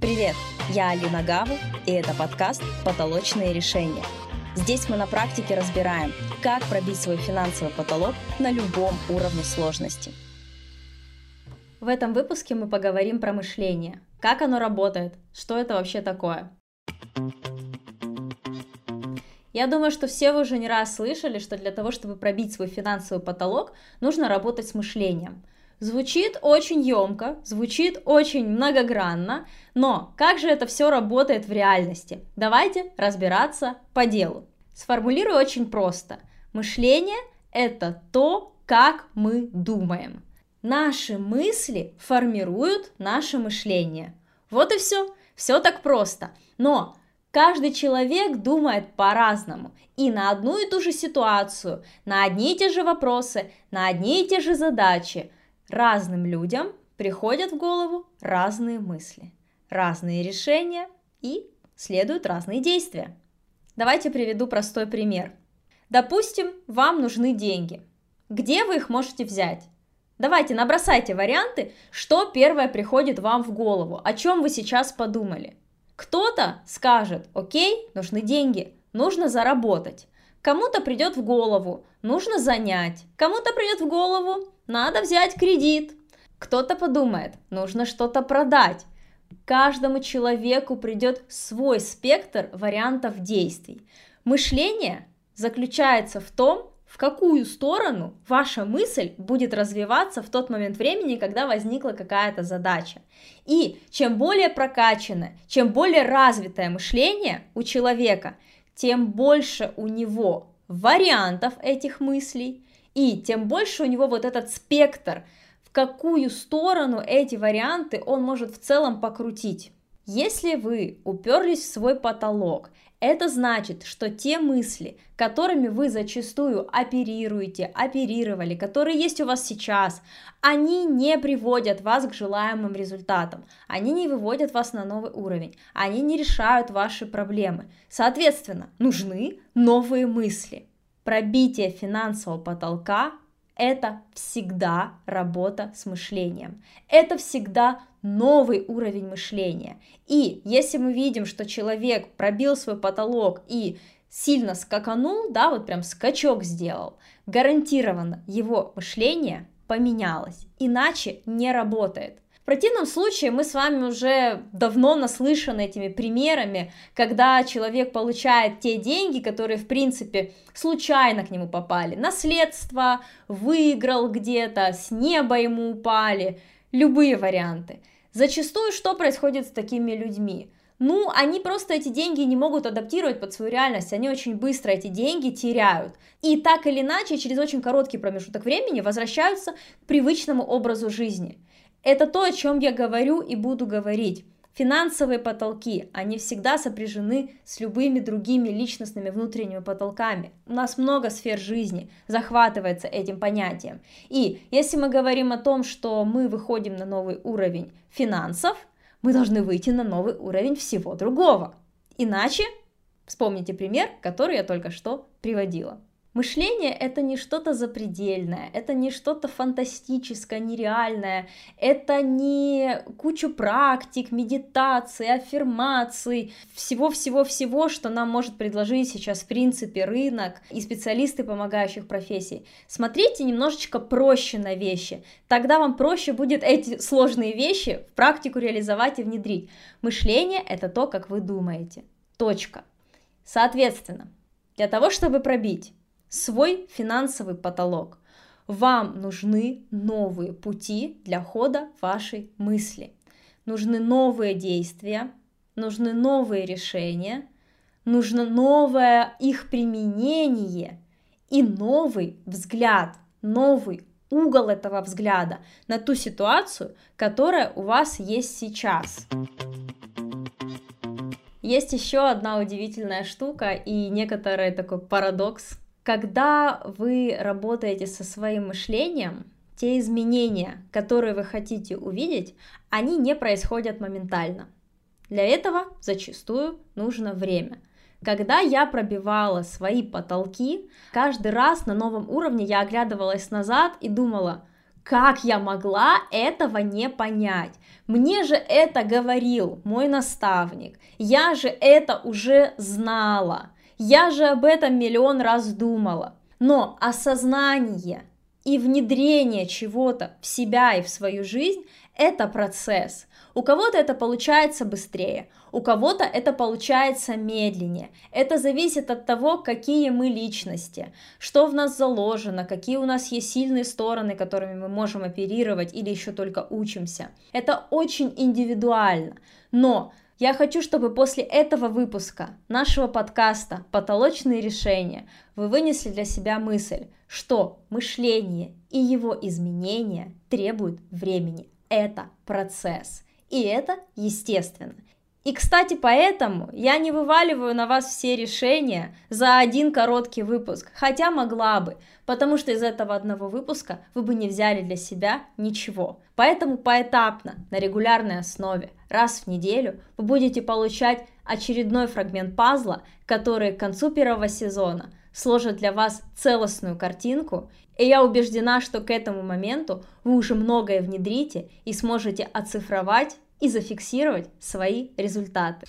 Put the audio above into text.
Привет, я Алина Гаву, и это подкаст «Потолочные решения». Здесь мы на практике разбираем, как пробить свой финансовый потолок на любом уровне сложности. В этом выпуске мы поговорим про мышление, как оно работает, что это вообще такое. Я думаю, что все вы уже не раз слышали, что для того, чтобы пробить свой финансовый потолок, нужно работать с мышлением. Звучит очень емко, звучит очень многогранно, но как же это все работает в реальности? Давайте разбираться по делу. Сформулирую очень просто. Мышление – это то, как мы думаем. Наши мысли формируют наше мышление. Вот и все. Все так просто. Но Каждый человек думает по-разному и на одну и ту же ситуацию, на одни и те же вопросы, на одни и те же задачи. Разным людям приходят в голову разные мысли, разные решения и следуют разные действия. Давайте приведу простой пример. Допустим, вам нужны деньги. Где вы их можете взять? Давайте набросайте варианты, что первое приходит вам в голову, о чем вы сейчас подумали – кто-то скажет, окей, нужны деньги, нужно заработать. Кому-то придет в голову, нужно занять. Кому-то придет в голову, надо взять кредит. Кто-то подумает, нужно что-то продать. Каждому человеку придет свой спектр вариантов действий. Мышление заключается в том, в какую сторону ваша мысль будет развиваться в тот момент времени, когда возникла какая-то задача. И чем более прокачанное, чем более развитое мышление у человека, тем больше у него вариантов этих мыслей, и тем больше у него вот этот спектр, в какую сторону эти варианты он может в целом покрутить. Если вы уперлись в свой потолок это значит, что те мысли, которыми вы зачастую оперируете, оперировали, которые есть у вас сейчас, они не приводят вас к желаемым результатам, они не выводят вас на новый уровень, они не решают ваши проблемы. Соответственно, нужны новые мысли. Пробитие финансового потолка это всегда работа с мышлением. Это всегда новый уровень мышления. И если мы видим, что человек пробил свой потолок и сильно скаканул, да, вот прям скачок сделал, гарантированно его мышление поменялось, иначе не работает. Противном случае мы с вами уже давно наслышаны этими примерами, когда человек получает те деньги, которые, в принципе, случайно к нему попали. Наследство, выиграл где-то, с неба ему упали, любые варианты. Зачастую что происходит с такими людьми? Ну, они просто эти деньги не могут адаптировать под свою реальность, они очень быстро эти деньги теряют. И так или иначе, через очень короткий промежуток времени возвращаются к привычному образу жизни. Это то, о чем я говорю и буду говорить. Финансовые потолки, они всегда сопряжены с любыми другими личностными внутренними потолками. У нас много сфер жизни захватывается этим понятием. И если мы говорим о том, что мы выходим на новый уровень финансов, мы должны выйти на новый уровень всего другого. Иначе, вспомните пример, который я только что приводила. Мышление это не что-то запредельное, это не что-то фантастическое, нереальное, это не кучу практик, медитаций, аффирмаций, всего-всего-всего, что нам может предложить сейчас в принципе рынок и специалисты помогающих профессий. Смотрите немножечко проще на вещи, тогда вам проще будет эти сложные вещи в практику реализовать и внедрить. Мышление это то, как вы думаете. Точка. Соответственно, для того, чтобы пробить свой финансовый потолок. Вам нужны новые пути для хода вашей мысли. Нужны новые действия, нужны новые решения, нужно новое их применение и новый взгляд, новый угол этого взгляда на ту ситуацию, которая у вас есть сейчас. Есть еще одна удивительная штука и некоторый такой парадокс, когда вы работаете со своим мышлением, те изменения, которые вы хотите увидеть, они не происходят моментально. Для этого зачастую нужно время. Когда я пробивала свои потолки, каждый раз на новом уровне я оглядывалась назад и думала, как я могла этого не понять? Мне же это говорил мой наставник, я же это уже знала, я же об этом миллион раз думала. Но осознание и внедрение чего-то в себя и в свою жизнь – это процесс. У кого-то это получается быстрее, у кого-то это получается медленнее. Это зависит от того, какие мы личности, что в нас заложено, какие у нас есть сильные стороны, которыми мы можем оперировать или еще только учимся. Это очень индивидуально. Но я хочу, чтобы после этого выпуска нашего подкаста «Потолочные решения» вы вынесли для себя мысль, что мышление и его изменения требуют времени. Это процесс. И это естественно. И, кстати, поэтому я не вываливаю на вас все решения за один короткий выпуск, хотя могла бы, потому что из этого одного выпуска вы бы не взяли для себя ничего. Поэтому поэтапно, на регулярной основе, раз в неделю вы будете получать очередной фрагмент пазла, который к концу первого сезона сложит для вас целостную картинку, и я убеждена, что к этому моменту вы уже многое внедрите и сможете оцифровать и зафиксировать свои результаты.